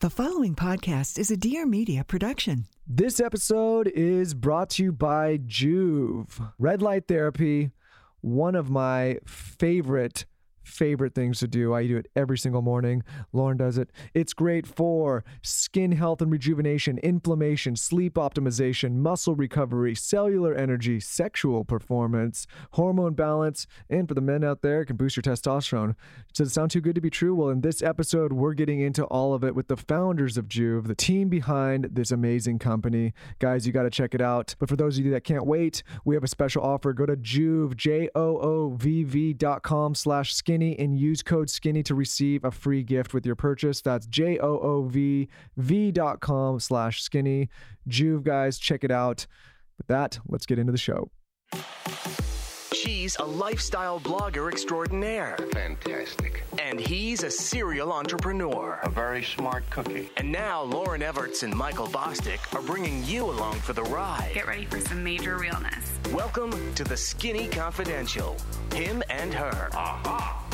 The following podcast is a Dear Media production. This episode is brought to you by Joovv. Red light therapy, one of my favorite favorite things to do. I do it every single morning. Lauryn does it. It's great for skin health and rejuvenation, inflammation, sleep optimization, muscle recovery, cellular energy, sexual performance, hormone balance, and for the men out there, it can boost your testosterone. Does it sound too good to be true? Well, in this episode, we're getting into all of it with the founders of Joovv, the team behind this amazing company. Guys, you got to check it out. But for those of you that can't wait, we have a special offer. Go to Joovv, J O O V V dot com slash skinny and use code skinny to receive a free gift with your purchase. That's J O O V V dot com slash skinny. Joovv, guys, check it out. With that, let's get into the show. She's a lifestyle blogger extraordinaire, Fantastic. and he's a serial entrepreneur. A very smart cookie. And now Lauryn Evarts and Michael Bosstick are bringing you along for the ride. Get ready for some major realness. Welcome to the Skinny Confidential. Him and her. Aha.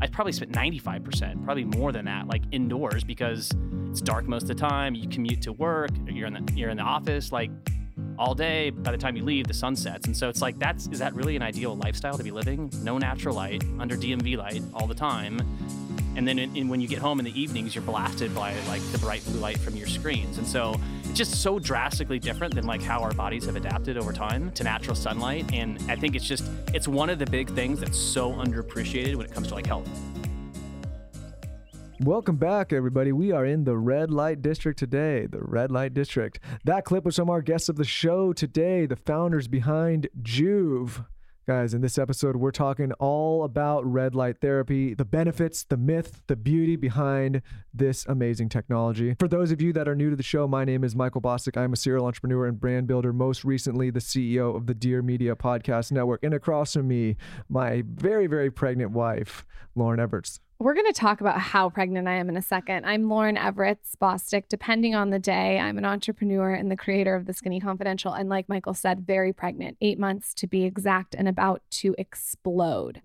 I probably spent 95%, probably more than that, like indoors because it's dark most of the time. You commute to work, you're in the you're in the office like all day. By the time you leave, the sun sets. And so it's like that's is that really an ideal lifestyle to be living? No natural light, under DMV light all the time. And then in, in, when you get home in the evenings, you're blasted by like the bright blue light from your screens. And so it's just so drastically different than like how our bodies have adapted over time to natural sunlight. And I think it's just it's one of the big things that's so underappreciated when it comes to like health. Welcome back, everybody. We are in the red light district today. The red light district. That clip was from our guests of the show today, the founders behind Joovv. Guys, in this episode, we're talking all about red light therapy, the benefits, the myth, the beauty behind this amazing technology. For those of you that are new to the show, my name is Michael Bosstick. I'm a serial entrepreneur and brand builder, most recently the CEO of the Dear Media Podcast Network. And across from me, my very, very pregnant wife, Lauryn Evarts. We're going to talk about how pregnant I am in a second. I'm Lauryn Evarts Bosstick. Depending on the day, I'm an entrepreneur and the creator of The Skinny Confidential. And like Michael said, very pregnant, eight months to be exact, and about to explode.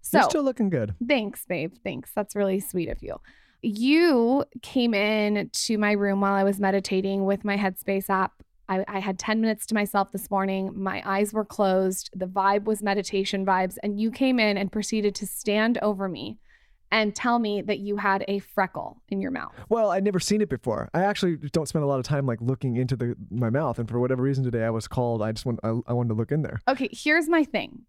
So, You're still looking good. thanks, babe. Thanks. That's really sweet of you. You came in to my room while I was meditating with my Headspace app. I, I had 10 minutes to myself this morning. My eyes were closed. The vibe was meditation vibes. And you came in and proceeded to stand over me and tell me that you had a freckle in your mouth. Well, I'd never seen it before. I actually don't spend a lot of time like looking into the my mouth, and for whatever reason today I was called. I just want I, I wanted to look in there. Okay, here's my thing.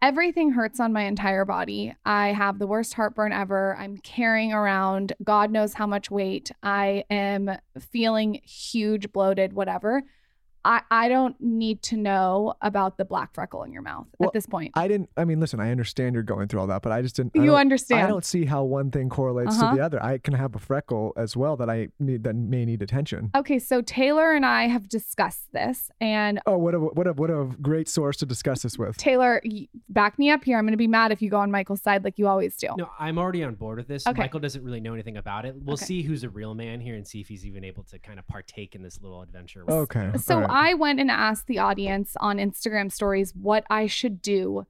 Everything hurts on my entire body. I have the worst heartburn ever. I'm carrying around God knows how much weight. I am feeling huge, bloated, whatever. I, I don't need to know about the black freckle in your mouth Well, at this point. I didn't. I mean, listen. I understand you're going through all that, but I just didn't. I You don't- understand. I don't see how one thing correlates Uh-huh. to the other. I can have a freckle as well that I need that may need attention. okay, so Taylor and I have discussed this, and Oh, what a what a what a great source to discuss this with. Taylor, back me up here. I'm going to be mad if you go on Michael's side like you always do. No, I'm already on board with this. Okay. Michael doesn't really know anything about it. We'll Okay. see who's a real man here and see if he's even able to kind of partake in this little adventure. with- Okay. So all right. I went and asked the audience on Instagram stories what I should do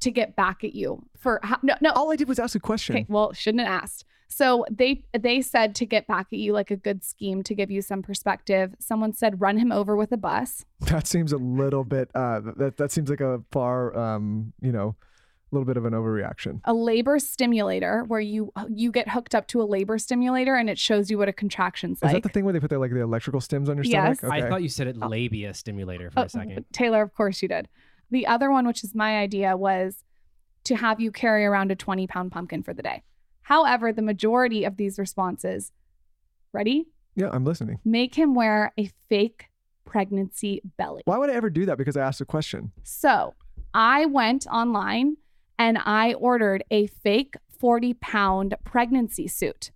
to get back at you for how, no no all I did was ask a question. okay well shouldn't have asked. So they they said to get back at you like a good scheme to give you some perspective. Someone said run him over with a bus. That seems a little bit. Uh, that that seems like a far. Um, you know, a little bit of an overreaction. A labor stimulator where you you get hooked up to a labor stimulator and it shows you what a contraction's Is like. Is that the thing where they put the like the electrical stims on your Yes. stomach? I thought you said it oh. labia stimulator for Oh, a second. Taylor, of course you did. The other one, which is my idea, was to have you carry around a 20 pound pumpkin for the day. However, the majority of these responses, ready? Yeah, I'm listening. Make him wear a fake pregnancy belly. Why would I ever do that? Because I asked a question. So I went online and I ordered a fake 40 pound pregnancy suit.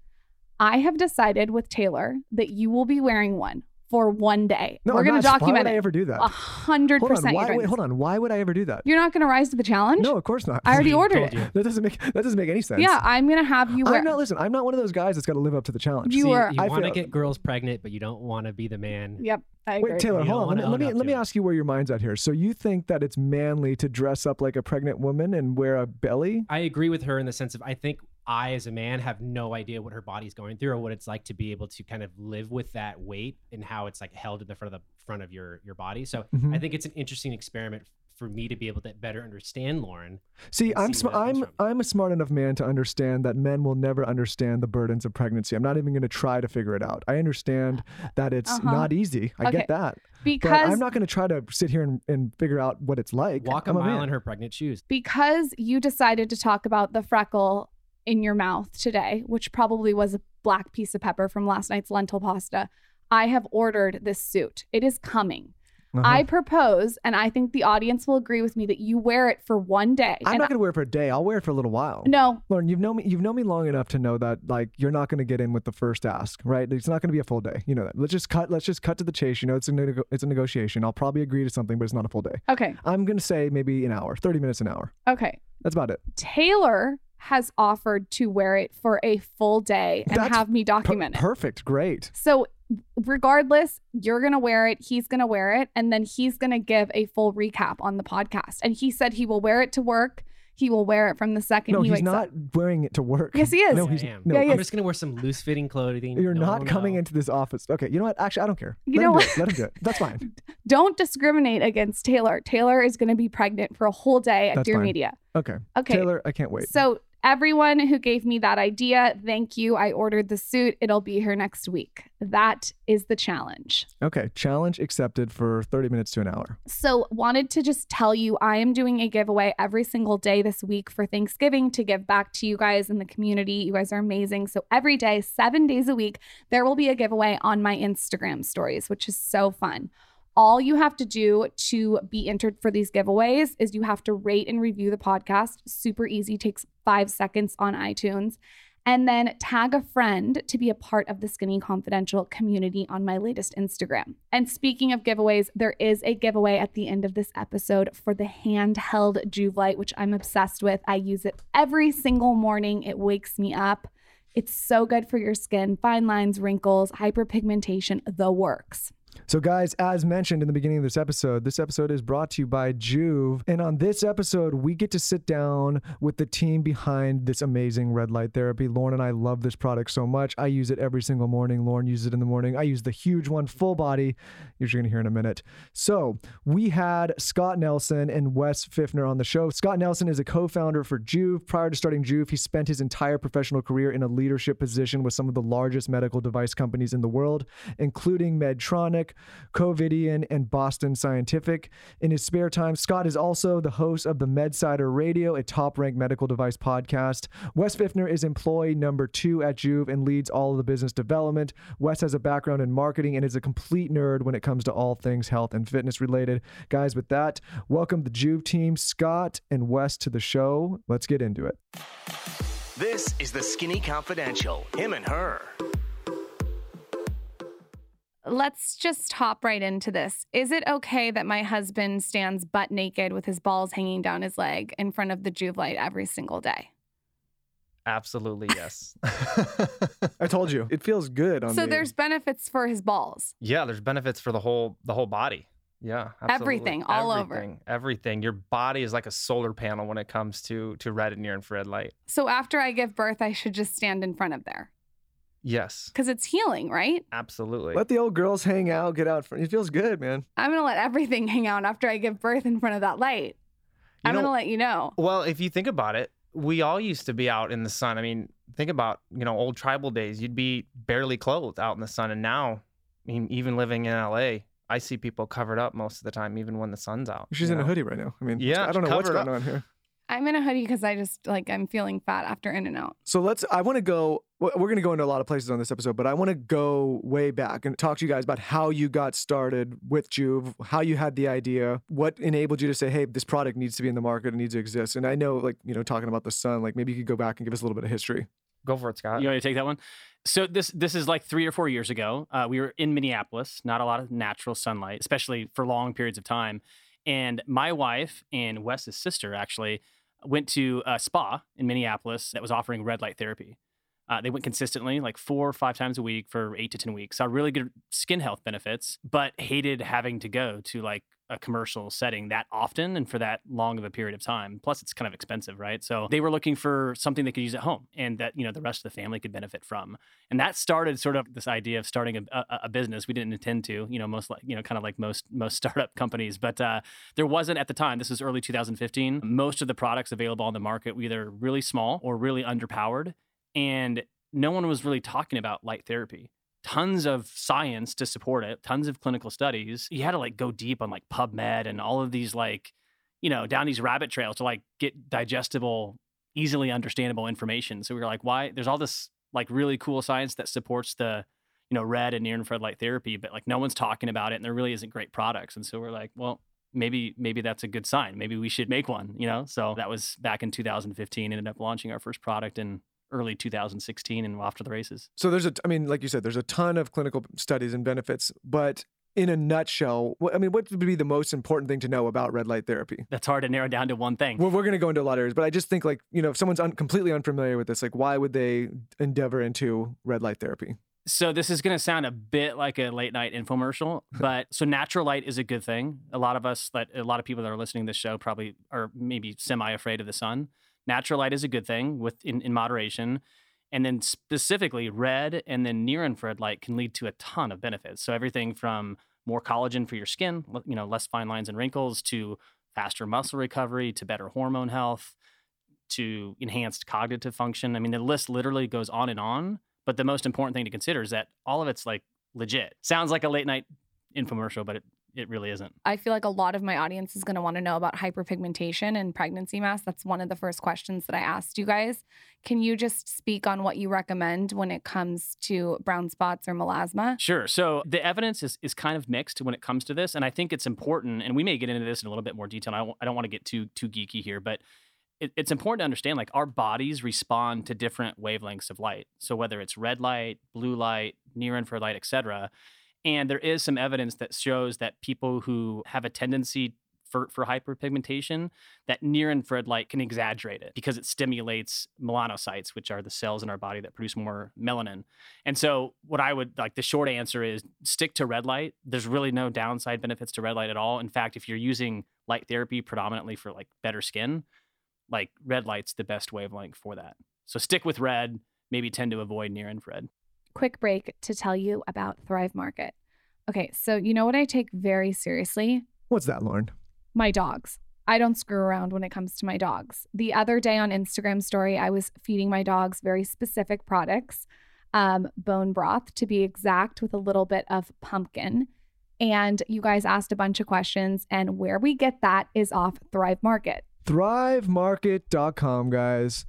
I have decided with Taylor that you will be wearing one for one day. No, We're going to not. document Why would it. I ever do that? A hundred Hold on. percent. Why? Wait, hold on. Why would I ever do that? You're not going to rise to the challenge. No, of course not. I already ordered it. you. That doesn't make that doesn't make any sense. Yeah, I'm going to have you wear. I'm not. Listen, I'm not one of those guys that's got to live up to the challenge. You See, are- you want to get girls pregnant, but you don't want to be the man. Yep, I agree. Wait, Taylor, You hold on. Let me let me, let me it. ask you where your mind's at here. So you think that it's manly to dress up like a pregnant woman and wear a belly? I agree with her in the sense of I think I, as a man, have no idea what her body's going through or what it's like to be able to kind of live with that weight and how it's like held in the front of the front of your your body. So Mhm. I think it's an interesting experiment for me to be able to better understand Lauryn. See, I'm see sm- where that comes I'm. I'm a smart enough man to understand that men will never understand the burdens of pregnancy. I'm not even going to try to figure it out. I understand that it's Uh-huh. not easy. I Okay. get that. But because I'm not going to try to sit here and, and figure out what it's like. Walk a I'm mile man. in her pregnant shoes. because you decided to talk about the freckle in your mouth today, which probably was a black piece of pepper from last night's lentil pasta. I have ordered this suit. It is coming. Uh-huh. I propose, and I think the audience will agree with me that you wear it for one day. I'm not going to wear it for a day. I'll wear it for a little while. no, Lauryn, you've known me. You've known me long enough to know that like you're not going to get in with the first ask, right? It's not going to be a full day. You know that. Let's just cut. Let's just cut to the chase. You know, it's a nego- it's a negotiation. I'll probably agree to something, but it's not a full day. okay, I'm going to say maybe an hour, 30 minutes an hour. okay. That's about it. Taylor has offered to wear it for a full day and That's have me Per- document it. perfect. Great. So, regardless, you're going to wear it. He's going to wear it. And then he's going to give a full recap on the podcast. And he said he will wear it to work. He will wear it from the second no, he he's not up. wearing it to work. Yes, he is. No, I he's am. no. Yeah, he I'm is. just gonna wear some loose fitting clothing. You're No not coming know. into this office. Okay, you know what? Actually, I don't care. You Let know him do what? it. Let him do it. That's fine. Don't discriminate against Taylor. Taylor is going to be pregnant for a whole day at That's Dear fine. Media. Okay. Okay. Taylor, I can't wait. So, everyone who gave me that idea, thank you. I ordered the suit. It'll be here next week. That is the challenge. Okay, challenge accepted for 30 minutes to an hour. So, wanted to just tell you I am doing a giveaway every single day this week for Thanksgiving to give back to you guys in the community. You guys are amazing. So, every day, seven days a week, there will be a giveaway on my Instagram stories, which is so fun. All you have to do to be entered for these giveaways is you have to rate and review the podcast. Super easy, takes five seconds on iTunes. And then tag a friend to be a part of the Skinny Confidential community on my latest Instagram. And speaking of giveaways, there is a giveaway at the end of this episode for the handheld Joovv light, which I'm obsessed with. I use it every single morning, it wakes me up. It's so good for your skin, fine lines, wrinkles, hyperpigmentation, the works. So, guys, as mentioned in the beginning of this episode, this episode is brought to you by Joovv. And on this episode, we get to sit down with the team behind this amazing red light therapy. Lauryn and I love this product so much. I use it every single morning. Lauryn uses it in the morning. I use the huge one, full body, as you're going to hear in a minute. So, we had Scott Nelson and Wes Pfiffner on the show. Scott Nelson is a co founder for Joovv. Prior to starting Joovv, he spent his entire professional career in a leadership position with some of the largest medical device companies in the world, including Medtronic. Covidien, and Boston Scientific. In his spare time, Scott is also the host of the MedSider Radio, a top ranked medical device podcast. Wes Pfiffner is employee number two at Joovv and leads all of the business development. Wes has a background in marketing and is a complete nerd when it comes to all things health and fitness related. Guys, with that, welcome the Joovv team, Scott and Wes, to the show. Let's get into it. This is the Skinny Confidential. Him and her. Let's just hop right into this. Is it okay that my husband stands butt naked with his balls hanging down his leg in front of the Joovv light every single day? Absolutely yes. I told you, it feels good on So the- there's benefits for his balls. yeah, there's benefits for the whole the whole body. Yeah, absolutely. Everything, all over. Everything, Everything. Your body is like a solar panel when it comes to to red and near infrared light. So after I give birth, I should just stand in front of there Yes, because it's healing, right? absolutely. Let the old girls hang out, get out. front. It feels good, man. I'm going to let everything hang out after I give birth in front of that light. You I'm know- going to let you know. Well, if you think about it, we all used to be out in the sun. I mean, think about, you know, old tribal days. You'd be barely clothed out in the sun. And now, I mean, even living in LA, I see people covered up most of the time, even when the sun's out. She's you in a hoodie right now. I mean, Yeah, I don't know what's going up. on here. I'm in a hoodie because I just like I'm feeling fat after In and Out. So let's. I want to go. We're going to go into a lot of places on this episode, but I want to go way back and talk to you guys about how you got started with Joovv, how you had the idea, what enabled you to say, "Hey, this product needs to be in the market, it needs to exist." And I know, like you know, talking about the sun, like maybe you could go back and give us a little bit of history. Go for it, Scott. You want me to take that one? So this this is like three or four years ago. Uh, we were in Minneapolis, not a lot of natural sunlight, especially for long periods of time. And my wife and Wes's sister actually went to a spa in Minneapolis that was offering red light therapy. Uh, they went consistently, like four or five times a week for eight to ten weeks. Saw really good skin health benefits, but hated having to go to like a commercial setting that often and for that long of a period of time. Plus, it's kind of expensive, right? So they were looking for something they could use at home and that you know the rest of the family could benefit from. And that started sort of this idea of starting a, a, a business. We didn't intend to, you know, most like you know, kind of like most most startup companies, but uh, there wasn't at the time. This was early 2015. Most of the products available on the market were either really small or really underpowered, and no one was really talking about light therapy tons of science to support it, tons of clinical studies. You had to like go deep on like PubMed and all of these like, you know, down these rabbit trails to like get digestible, easily understandable information. So we were like, why? There's all this like really cool science that supports the, you know, red and near infrared light therapy, but like no one's talking about it and there really isn't great products. And so we're like, well, maybe maybe that's a good sign. Maybe we should make one, you know? So that was back in 2015, ended up launching our first product in early 2016 and off to the races. So there's a, I mean, like you said, there's a ton of clinical studies and benefits, but in a nutshell, I mean, what would be the most important thing to know about red light therapy? That's hard to narrow down to one thing. Well, we're going to go into a lot of areas, but I just think like, you know, if someone's un- completely unfamiliar with this, like why would they endeavor into red light therapy? So this is going to sound a bit like a late night infomercial, but so natural light is a good thing. A lot of us, that a lot of people that are listening to this show probably are maybe semi afraid of the sun. Natural light is a good thing with in, in moderation. And then specifically, red and then near infrared light can lead to a ton of benefits. So everything from more collagen for your skin, you know, less fine lines and wrinkles, to faster muscle recovery, to better hormone health, to enhanced cognitive function. I mean, the list literally goes on and on. But the most important thing to consider is that all of it's like legit. Sounds like a late night infomercial, but it, it really isn't. I feel like a lot of my audience is going to want to know about hyperpigmentation and pregnancy mask. That's one of the first questions that I asked you guys. Can you just speak on what you recommend when it comes to brown spots or melasma? Sure. So the evidence is, is kind of mixed when it comes to this. And I think it's important, and we may get into this in a little bit more detail. I don't, don't want to get too too geeky here, but it, it's important to understand like our bodies respond to different wavelengths of light. So whether it's red light, blue light, near infrared light, etc. And there is some evidence that shows that people who have a tendency for, for hyperpigmentation, that near infrared light can exaggerate it because it stimulates melanocytes, which are the cells in our body that produce more melanin. And so, what I would like the short answer is stick to red light. There's really no downside benefits to red light at all. In fact, if you're using light therapy predominantly for like better skin, like red light's the best wavelength for that. So, stick with red, maybe tend to avoid near infrared quick break to tell you about Thrive Market. Okay, so you know what I take very seriously? What's that, Lauryn? My dogs. I don't screw around when it comes to my dogs. The other day on Instagram story, I was feeding my dogs very specific products, um, bone broth to be exact, with a little bit of pumpkin. And you guys asked a bunch of questions, and where we get that is off Thrive Market. ThriveMarket.com, guys.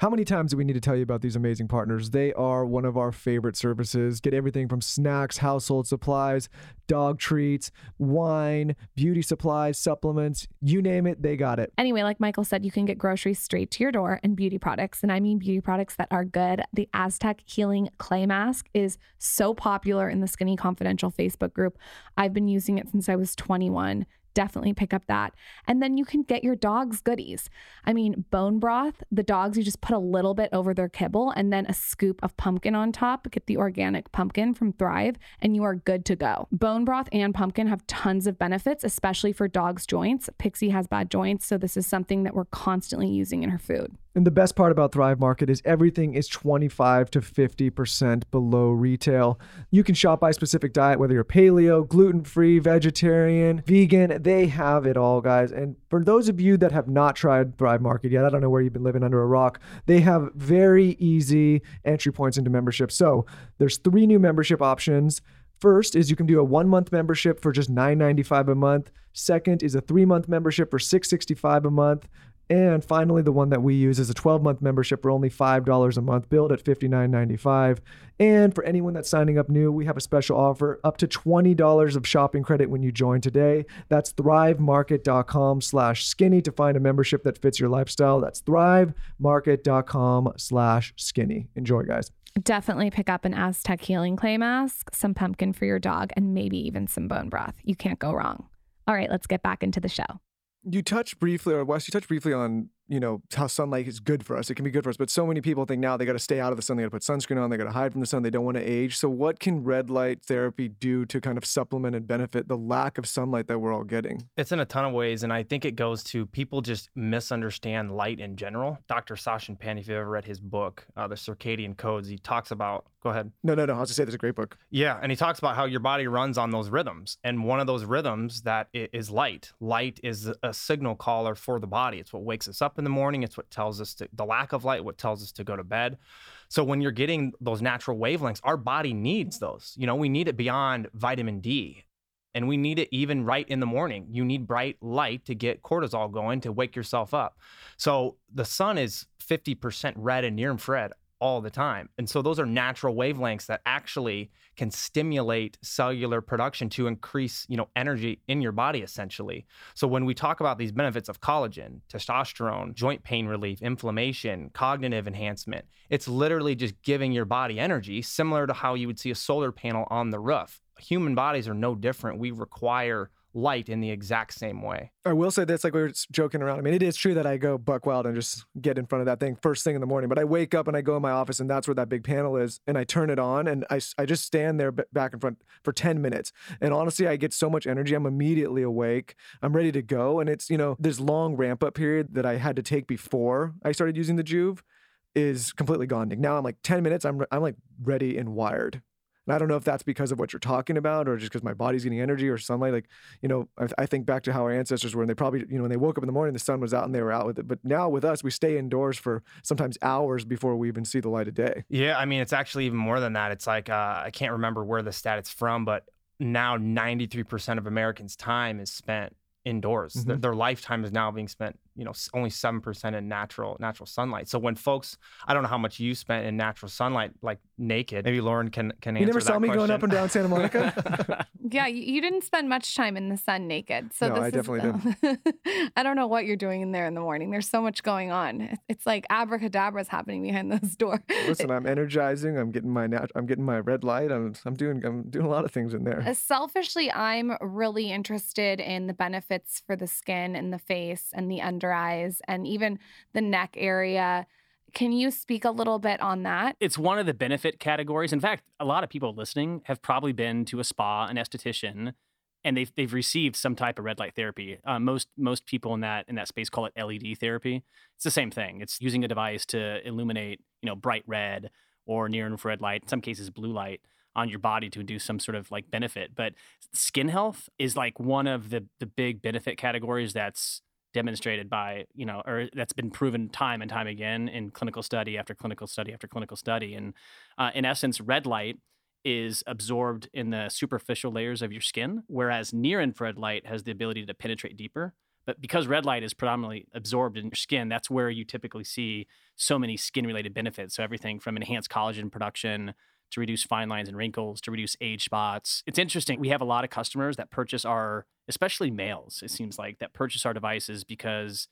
How many times do we need to tell you about these amazing partners? They are one of our favorite services. Get everything from snacks, household supplies, dog treats, wine, beauty supplies, supplements, you name it, they got it. Anyway, like Michael said, you can get groceries straight to your door and beauty products. And I mean beauty products that are good. The Aztec Healing Clay Mask is so popular in the Skinny Confidential Facebook group. I've been using it since I was 21 definitely pick up that. And then you can get your dog's goodies. I mean, bone broth, the dogs, you just put a little bit over their kibble and then a scoop of pumpkin on top. Get the organic pumpkin from Thrive, and you are good to go. Bone broth and pumpkin have tons of benefits, especially for dogs' joints. Pixie has bad joints, so this is something that we're constantly using in her food. And the best part about Thrive Market is everything is 25 to 50% below retail. You can shop by specific diet, whether you're paleo, gluten free, vegetarian, vegan, they have it all, guys. And for those of you that have not tried Thrive Market yet, I don't know where you've been living under a rock, they have very easy entry points into membership. So there's three new membership options. First is you can do a one month membership for just $9.95 a month. Second is a three month membership for 665 a month. And finally, the one that we use is a 12 month membership for only $5 a month, billed at $59.95. And for anyone that's signing up new, we have a special offer up to $20 of shopping credit when you join today. That's thrivemarket.com slash skinny to find a membership that fits your lifestyle. That's thrivemarket.com slash skinny. Enjoy, guys. Definitely pick up an Aztec healing clay mask, some pumpkin for your dog, and maybe even some bone broth. You can't go wrong. All right, let's get back into the show you touched briefly, or Wes, you touched briefly on you know, how sunlight is good for us. It can be good for us. But so many people think now they got to stay out of the sun. They got to put sunscreen on. They got to hide from the sun. They don't want to age. So, what can red light therapy do to kind of supplement and benefit the lack of sunlight that we're all getting? It's in a ton of ways, and I think it goes to people just misunderstand light in general. Dr. Satchin Pan, if you've ever read his book, uh, The Circadian Codes, he talks about. Go ahead. No, no, no. I was just say there's a great book. Yeah, and he talks about how your body runs on those rhythms, and one of those rhythms that is light. Light is a signal caller for the body. It's what wakes us up in the morning. It's what tells us to, the lack of light, what tells us to go to bed. So when you're getting those natural wavelengths, our body needs those. You know, we need it beyond vitamin D and we need it even right in the morning. You need bright light to get cortisol going to wake yourself up. So the sun is 50% red and near infrared all the time. And so those are natural wavelengths that actually can stimulate cellular production to increase, you know, energy in your body essentially. So when we talk about these benefits of collagen, testosterone, joint pain relief, inflammation, cognitive enhancement, it's literally just giving your body energy similar to how you would see a solar panel on the roof. Human bodies are no different. We require light in the exact same way. I will say this, like we were joking around. I mean, it is true that I go buck wild and just get in front of that thing first thing in the morning. But I wake up and I go in my office, and that's where that big panel is, and I turn it on, and I, I just stand there back in front for ten minutes. And honestly, I get so much energy. I'm immediately awake. I'm ready to go. And it's you know this long ramp up period that I had to take before I started using the Joovv is completely gone. Now I'm like ten minutes. I'm I'm like ready and wired. And I don't know if that's because of what you're talking about or just because my body's getting energy or sunlight. Like, you know, I, I think back to how our ancestors were and they probably, you know, when they woke up in the morning, the sun was out and they were out with it. But now with us, we stay indoors for sometimes hours before we even see the light of day. Yeah, I mean, it's actually even more than that. It's like, uh, I can't remember where the stat it's from, but now 93% of Americans' time is spent indoors. Their, Mhm. their lifetime is now being spent, you know, only 7% in natural natural sunlight. So when folks, I don't know how much you spent in natural sunlight, like naked. Maybe Lauryn can can answer You never saw me going up and down Santa Monica? Yeah, you, you didn't spend much time in the sun naked. So No, this I is, definitely I don't know what you're doing in there in the morning. There's so much going on. It's like abracadabra is happening behind those doors. Listen, I'm energizing. I'm getting my nat- I'm getting my red light. I'm I'm doing I'm doing a lot of things in there. Uh, Selfishly, I'm really interested in the benefits for the skin and the face and the under eyes and even the neck area. Can you speak a little bit on that? It's one of the benefit categories. In fact, a lot of people listening have probably been to a spa, an esthetician, and they've they've received some type of red light therapy. Uh, most most people in that in that space call it LED therapy. It's the same thing. It's using a device to illuminate, you know, bright red or near infrared light, in some cases blue light on your body to do some sort of like benefit. But skin health is like one of the the big benefit categories that's demonstrated by you know or that's been proven time and time again in clinical study after clinical study after clinical study and uh, in essence red light is absorbed in the superficial layers of your skin whereas near infrared light has the ability to penetrate deeper but because red light is predominantly absorbed in your skin that's where you typically see so many skin related benefits so everything from enhanced collagen production to reduce fine lines and wrinkles, to reduce age spots. It's interesting. We have a lot of customers that purchase our, especially males, it seems like, that purchase our devices because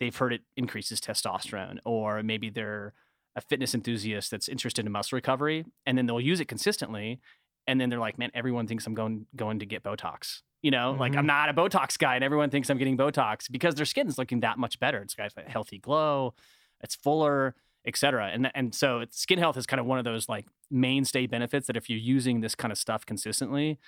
they've heard it increases testosterone, or maybe they're a fitness enthusiast that's interested in muscle recovery, and then they'll use it consistently. And then they're like, man, everyone thinks I'm going going to get Botox. You know, like I'm mm-hmm. not a Botox guy, and everyone thinks I'm getting Botox because their skin is looking that much better. It's got a healthy glow, it's fuller, et cetera. And and so skin health is kind of one of those like mainstay benefits that if you're using this kind of stuff consistently,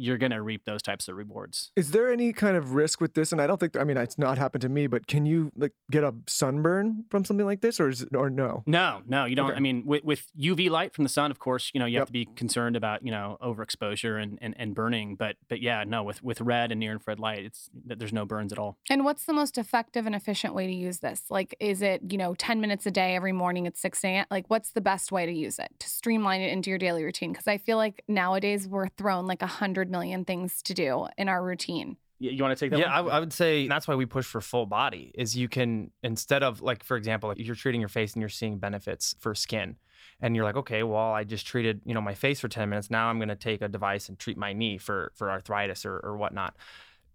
you're gonna reap those types of rewards. Is there any kind of risk with this? And I don't think I mean it's not happened to me, but can you like get a sunburn from something like this, or is it, or no? No, no, you don't. Okay. I mean, with, with UV light from the sun, of course, you know you Yep. have to be concerned about you know overexposure and, and, and burning. But but yeah, no, with with red and near infrared light, it's that there's no burns at all. And what's the most effective and efficient way to use this? Like, is it, you know, 10 minutes a day every morning at 6 a.m.? Like, what's the best way to use it to streamline it into your daily routine? Because I feel like nowadays we're thrown like a hundred million things to do in our routine. You, you want to take that? Yeah, one? I, w- I would say that's why we push for full body. Is you can instead of like for example, if you're treating your face and you're seeing benefits for skin, and you're like, okay, well, I just treated you know my face for ten minutes. Now I'm going to take a device and treat my knee for for arthritis or, or whatnot.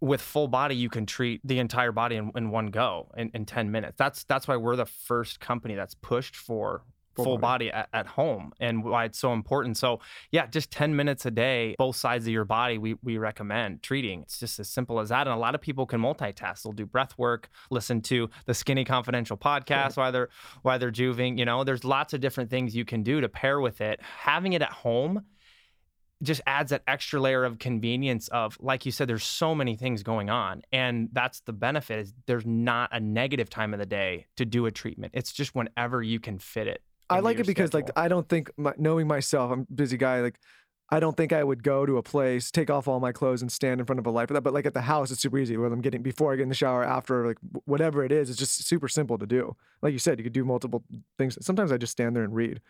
With full body, you can treat the entire body in, in one go in, in ten minutes. That's that's why we're the first company that's pushed for full, body, at, at home and why it's so important. So yeah, just 10 minutes a day, both sides of your body, we, we recommend treating. It's just as simple as that. And a lot of people can multitask. They'll do breath work, listen to the Skinny Confidential podcast while they're while they're juving. You know, there's lots of different things you can do to pair with it. Having it at home just adds that extra layer of convenience of like you said there's so many things going on and that's the benefit is there's not a negative time of the day to do a treatment it's just whenever you can fit it I like it because like. I don't think my, knowing myself, I'm a busy guy. Like I don't think I would go to a place, take off all my clothes, and stand in front of a light for that. But like at the house, it's super easy. Whether I'm getting before I get in the shower, after, like whatever it is, it's just super simple to do. Like you said, you could do multiple things. Sometimes I just stand there and read.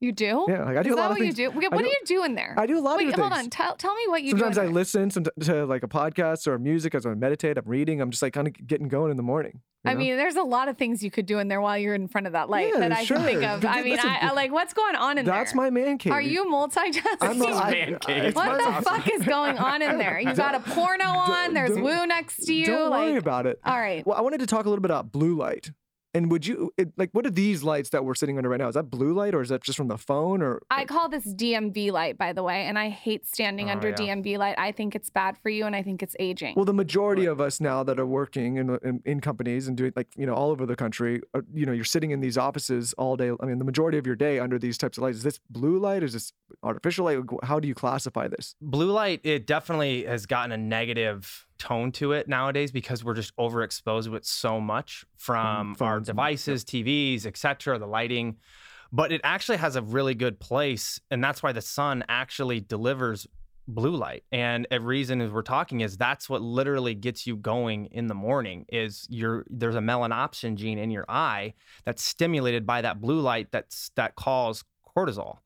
You do? Yeah, like I do Is a lot of what things. you do? What I are do- you doing there? I do a lot Wait, of things. hold on. Tell, tell me what you Sometimes do. I there. listen some, to like a podcast or music as I meditate. I'm reading. I'm just like kind of getting going in the morning. You I mean, there's a lot of things you could do in there while you're in front of that light Yeah, that I can think of. But I mean, listen, I, I like what's going on in that's there. That's my man cave. Are you multitasking? I'm not- I- Man cave. what my- the fuck is going on in there? You got a porno on. There's don't- woo next to you. Don't like, worry about it. all right. Well, I wanted to talk a little bit about blue light. And would you it, like what are these lights that we're sitting under right now? Is that blue light or is that just from the phone or I call this DMV light, by the way, and I hate standing Oh, under yeah. DMV light. I think it's bad for you, and I think it's aging. Well, the majority of us now that are working in, in in companies and doing like you know all over the country, are, you know, you're sitting in these offices all day. I mean, the majority of your day under these types of lights. Is this blue light? Is this artificial light? How do you classify this? blue light it definitely has gotten a negative tone to it nowadays because we're just overexposed with so much from mm, our phones and- devices tvs etc the lighting. But it actually has a really good place and that's why the sun actually delivers blue light. And a reason is we're talking is that's what literally gets you going in the morning is your there's a melanopsin gene in your eye that's stimulated by that blue light that's that calls cortisol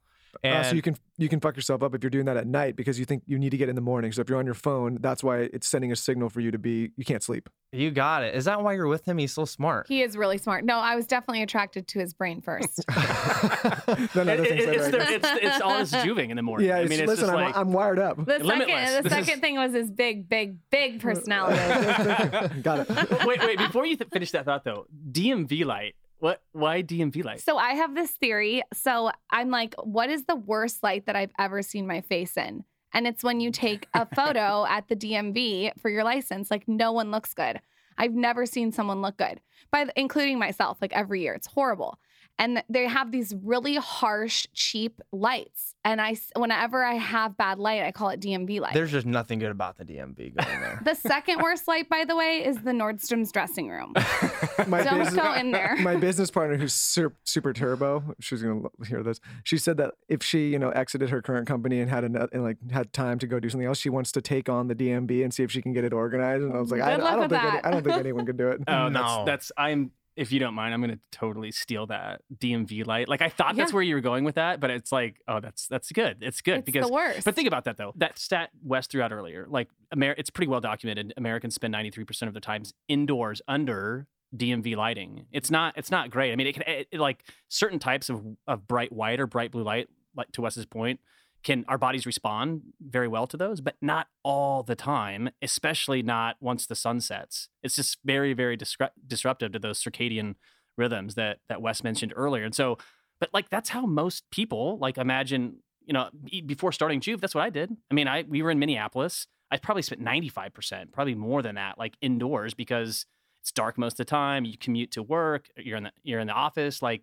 Uh, so you can you can fuck yourself up if you're doing that at night because you think you need to get in the morning. So if you're on your phone, that's why it's sending a signal for you to be you can't sleep. You got it. Is that why you're with him? He's so smart. he is really smart. No, I was definitely attracted to his brain first. None other It- things it- that it's, are- the, it's, it's all this juving in the morning. yeah, I mean, it's listen, just I'm, like I'm wired up. The second, the second thing was his big, big, big personality. Got it. wait, wait. Before you th- finish that thought, though, DMV light. What? Why DMV light? So I have this theory. So I'm like, what is the worst light that I've ever seen my face in? And it's when you take a photo at the DMV for your license. Like no one looks good. I've never seen someone look good, by the, including myself. Like every year, it's horrible. And they have these really harsh, cheap lights. And I, whenever I have bad light, I call it DMV light. There's just nothing good about the DMV going there. the second worst light, by the way, is the Nordstrom's dressing room. My Don't business, go in there. my business partner, who's super, super turbo, she's gonna hear this. She said that if she, you know, exited her current company and had ano- and like had time to go do something else, she wants to take on the DMV and see if she can get it organized. And I was like, I, I don't think any. I don't think anyone could do it. Oh, No. that's that's I'm. If you don't mind, I'm gonna totally steal that DMV light. Like I thought that's where you were going with that, but it's like, oh, that's that's good. It's good It's because. the worst. But think about that though. That stat Wes threw out earlier, like Amer- it's pretty well documented. Americans spend 93% of their times indoors under DMV lighting. It's not it's not great. I mean, it can it, it- like certain types of of bright white or bright blue light, like to Wes's point, can our bodies respond very well to those, but not all the time, especially not once the sun sets. It's just very very disrupt- disruptive to those circadian rhythms that that Wes mentioned earlier. And so, but like that's how most people like imagine. You know, before starting Joovv, that's what I did. I mean, I we were in Minneapolis. I probably spent ninety five percent, probably more than that, like indoors because it's dark most of the time. You commute to work. You're in the you're in the office like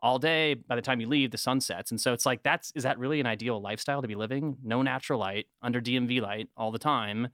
all day. By the time you leave, the sun sets, and so it's like that's is that really an ideal lifestyle to be living? No natural light, under DMV light all the time,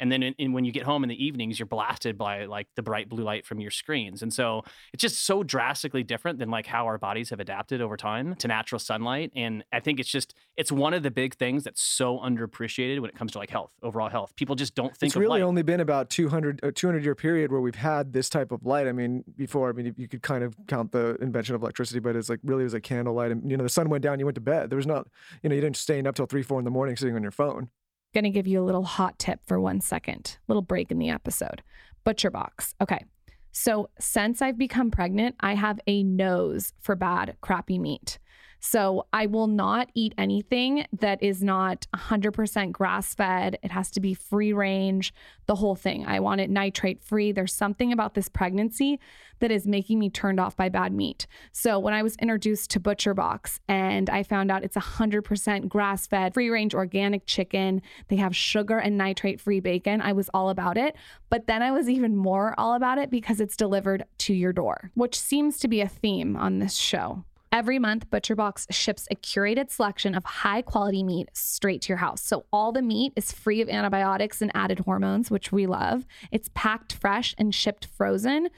and then in, in, when you get home in the evenings, you're blasted by like the bright blue light from your screens, and so it's just so drastically different than like how our bodies have adapted over time to natural sunlight. And I think it's just it's one of the big things that's so underappreciated when it comes to like health, overall health. People just don't think it's really light. only been about 200 a uh, 200 year period where we've had this type of light i mean before i mean you could kind of count the invention of electricity but it's like really it was a candlelight and you know the sun went down you went to bed there was not you know you didn't staying up till 3 4 in the morning sitting on your phone going to give you a little hot tip for one second, little break in the episode. Butcher Box. Okay. So, since I've become pregnant, I have a nose for bad, crappy meat. So I will not eat anything that is not 100% grass fed. It has to be free range, the whole thing. I want it nitrate free. There's something about this pregnancy that is making me turned off by bad meat. So when I was introduced to Butcher Box and I found out it's 100% grass fed, free range organic chicken, they have sugar and nitrate free bacon, I was all about it. But then I was even more all about it because it's delivered to your door, which seems to be a theme on this show. Every month, ButcherBox ships a curated selection of high quality meat straight to your house. So, all the meat is free of antibiotics and added hormones, which we love. It's packed fresh and shipped frozen.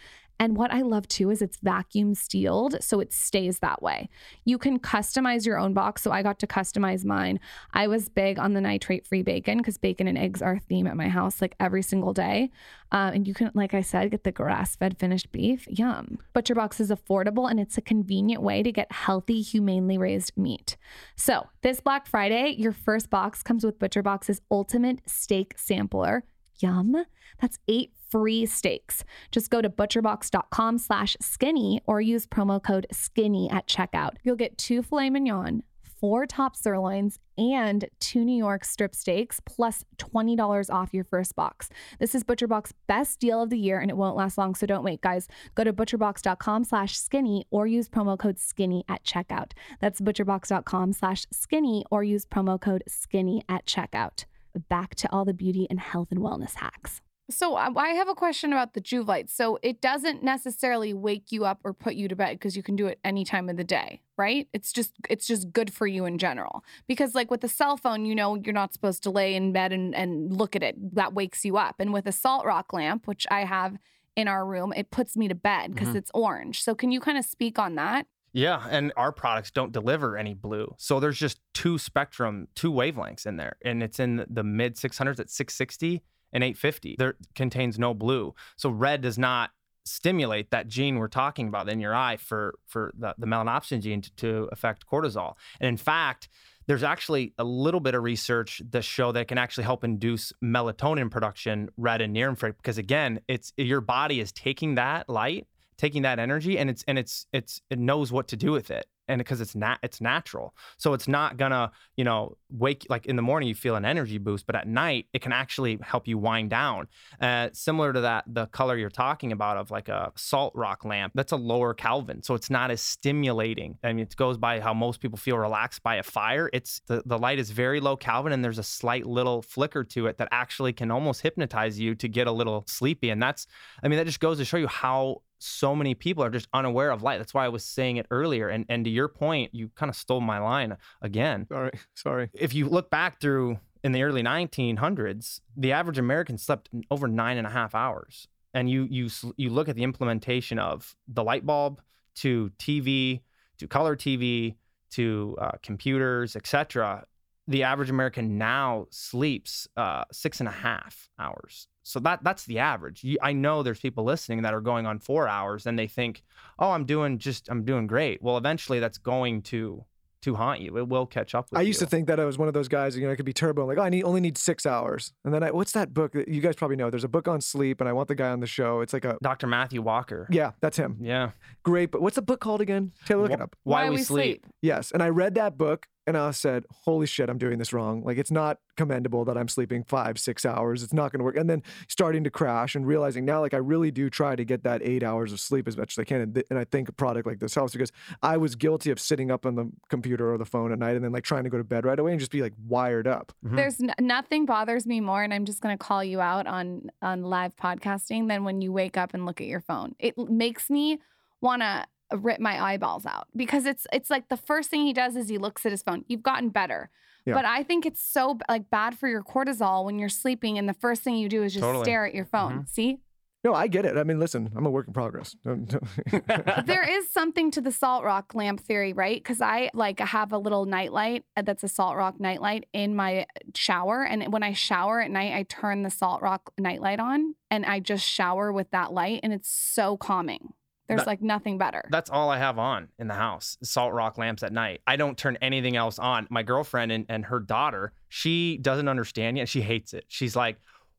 And what I love too is it's vacuum sealed, so it stays that way. You can customize your own box. So I got to customize mine. I was big on the nitrate free bacon because bacon and eggs are a theme at my house like every single day. Uh, and you can, like I said, get the grass fed finished beef. Yum. Butcher Box is affordable and it's a convenient way to get healthy, humanely raised meat. So this Black Friday, your first box comes with Butcher Box's ultimate steak sampler. Yum. That's eight free steaks. Just go to butcherbox.com slash skinny or use promo code skinny at checkout. You'll get two filet mignon, four top sirloins, and two New York strip steaks, plus $20 off your first box. This is ButcherBox best deal of the year, and it won't last long, so don't wait, guys. Go to butcherbox.com slash skinny or use promo code skinny at checkout. That's butcherbox.com slash skinny or use promo code skinny at checkout. Back to all the beauty and health and wellness hacks. So I I have a question about the Joovv light. So it doesn't necessarily wake you up or put you to bed because you can do it any time of the day, right? It's just it's just good for you in general. Because like with a cell phone, you know you're not supposed to lay in bed and, and look at it. That wakes you up. And with a salt rock lamp, which I have in our room, it puts me to bed because Mhm. it's orange. So can you kind of speak on that? Yeah, and our products don't deliver any blue. So there's just two spectrum, two wavelengths in there, and it's in the mid 600s at 660 and 850. There contains no blue. So red does not stimulate that gene we're talking about in your eye for for the, the melanopsin gene to, to affect cortisol. And in fact, there's actually a little bit of research that show that it can actually help induce melatonin production red and near infrared because again, it's your body is taking that light taking that energy and it's and it's it's it knows what to do with it and because it's not it's natural. So it's not gonna you know wake like in the morning you feel an energy boost but at night it can actually help you wind down. Uh, similar to that the color you're talking about of like a salt rock lamp that's a lower kelvin so it's not as stimulating. I mean it goes by how most people feel relaxed by a fire. It's the, the light is very low kelvin and there's a slight little flicker to it that actually can almost hypnotize you to get a little sleepy and that's i mean that just goes to show you how so many people are just unaware of light. That's why I was saying it earlier. And and to your point, you kind of stole my line again. Sorry, sorry. If you look back through in the early 1900s, the average American slept over nine and a half hours. And you you you look at the implementation of the light bulb to TV to color TV to uh, computers, etc. The average American now sleeps uh, six and a half hours. So that that's the average. You, I know there's people listening that are going on four hours and they think, oh, I'm doing just I'm doing great. Well, eventually that's going to to haunt you. It will catch up with I you. used to think that I was one of those guys, you know, I could be turbo. Like, oh, I need only need six hours. And then I, what's that book that you guys probably know? There's a book on sleep, and I want the guy on the show. It's like a, Dr. Matthew Walker. yeah, that's him. Yeah. Great. But what's the book called again? Taylor, look it up. Why, we, sleep. Yes. And I read that book and I said, holy shit, I'm doing this wrong. Like, it's not commendable that I'm sleeping five, six hours. It's not going to work. And then starting to crash and realizing now, like, I really do try to get that eight hours of sleep as much as I can. And, th- and I think a product like this helps because I was guilty of sitting up on the computer or the phone at night and then like trying to go to bed right away and just be like wired up. Mhm. There's n- nothing bothers me more, and I'm just going to call you out on on live podcasting than when you wake up and look at your phone. It makes me want to rip my eyeballs out because it's it's like the first thing he does is he looks at his phone. You've gotten better. Yeah. But I think it's so like bad for your cortisol when you're sleeping and the first thing you do is just Totally. stare at your phone. See? No, I get it. I mean, listen, I'm a work in progress. There is something to the salt rock lamp theory, right? Because I like have a little nightlight uh, that's a salt rock nightlight in my shower, and when I shower at night, I turn the salt rock nightlight on, and I just shower with that light, and it's so calming. There's That- like nothing better. That's all I have on in the house. Salt rock lamps at night. I don't turn anything else on. My girlfriend and, and her daughter, she doesn't understand yet. She hates it. She's like,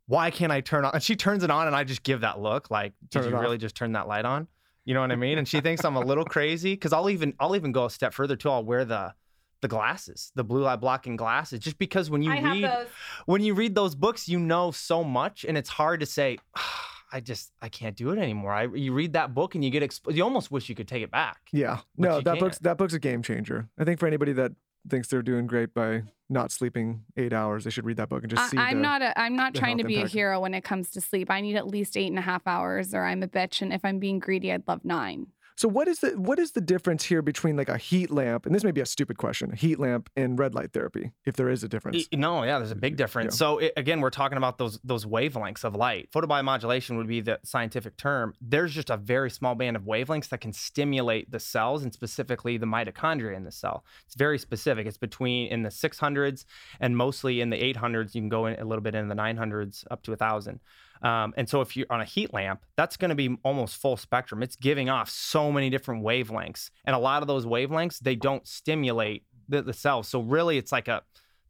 why can't I turn on? And she turns it on and I just give that look like, did Turn it you off. really just turn that light on? You know what I mean? And she thinks I'm a little crazy because I'll even I'll even go a step further too. I'll wear the the glasses, the blue light blocking glasses, just because when you I read when you read those books, you know so much, and it's hard to say. "Ah, I just I can't do it anymore. I you read that book and you get exp- you almost wish you could take it back. Yeah. No, that book's can't. that book's a game changer. I think for anybody that thinks they're doing great by not sleeping eight hours, they should read that book and just see. I, I'm the- not a, I'm not trying to be impact. a hero when it comes to sleep. I need at least eight and a half hours, or I'm a bitch. And if I'm being greedy, I'd love nine. So what is the what is the difference here between like a heat lamp and this may be a stupid question, a heat lamp and red light therapy, if there is a difference? No, yeah, there's a big difference. Yeah. So it, again, we're talking about those those wavelengths of light. Photobiomodulation would be the scientific term. There's just a very small band of wavelengths that can stimulate the cells and specifically the mitochondria in the cell. It's very specific. It's between in the 600s and mostly in the 800s. You can go in a little bit in the 900s up to a thousand. Um, and so if you're on a heat lamp, that's going to be almost full spectrum. It's giving off so many different wavelengths, and a lot of those wavelengths they don't stimulate the, the cells. So really, it's like a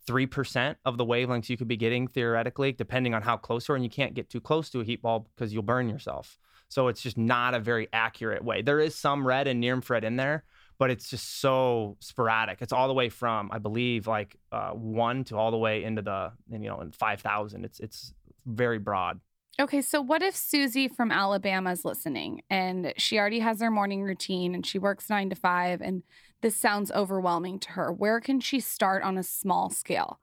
three percent of the wavelengths you could be getting theoretically, depending on how close you are, and you can't get too close to a heat bulb because you'll burn yourself. So it's just not a very accurate way. There is some red and near infrared in there, but it's just so sporadic. It's all the way from I believe like uh, one to all the way into the you know in five thousand. It's it's very broad. Okay, so what if Susie from Alabama is listening and she already has her morning routine and she works nine to five and this sounds overwhelming to her? Where can she start on a small scale?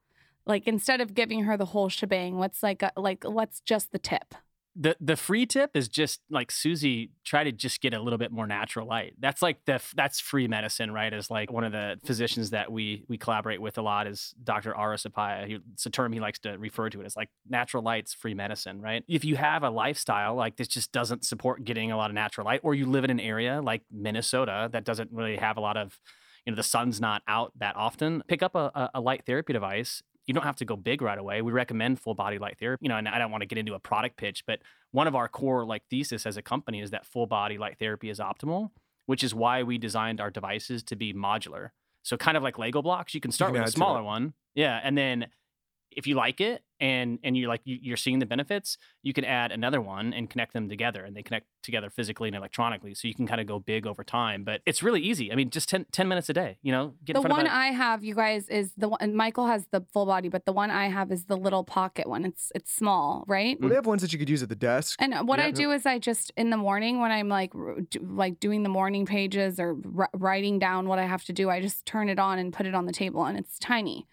Like instead of giving her the whole shebang, what's like a, like what's just the tip? The the free tip is just like Susie try to just get a little bit more natural light. That's like the that's free medicine, right? Is like one of the physicians that we we collaborate with a lot is Dr. Ara Suppiah. It's a term he likes to refer to it as like natural light's free medicine, right? If you have a lifestyle like this just doesn't support getting a lot of natural light, or you live in an area like Minnesota that doesn't really have a lot of you know the sun's not out that often pick up a- a light therapy device you don't have to go big right away. We recommend full body light therapy you know and i don't want to get into a product pitch but one of our core like thesis as a company is that full body light therapy is optimal which is why we designed our devices to be modular. So kind of like lego blocks you can start can with a smaller one. Yeah and then if you like it and and you're like you- you're seeing the benefits you can add another one and connect them together and they connect together physically and electronically so you can kind of go big over time but it's really easy i mean just 10, 10 minutes a day you know get the in front one of a, I have, you guys, is the one. And Michael has the full body, but the one I have is the little pocket one. It's it's small, right? Well, they mm. have ones that you could use at the desk. And uh, what I do is I just in the morning when I'm like do, like doing the morning pages or r- writing down what I have to do, I just turn it on and put it on the table, and it's tiny.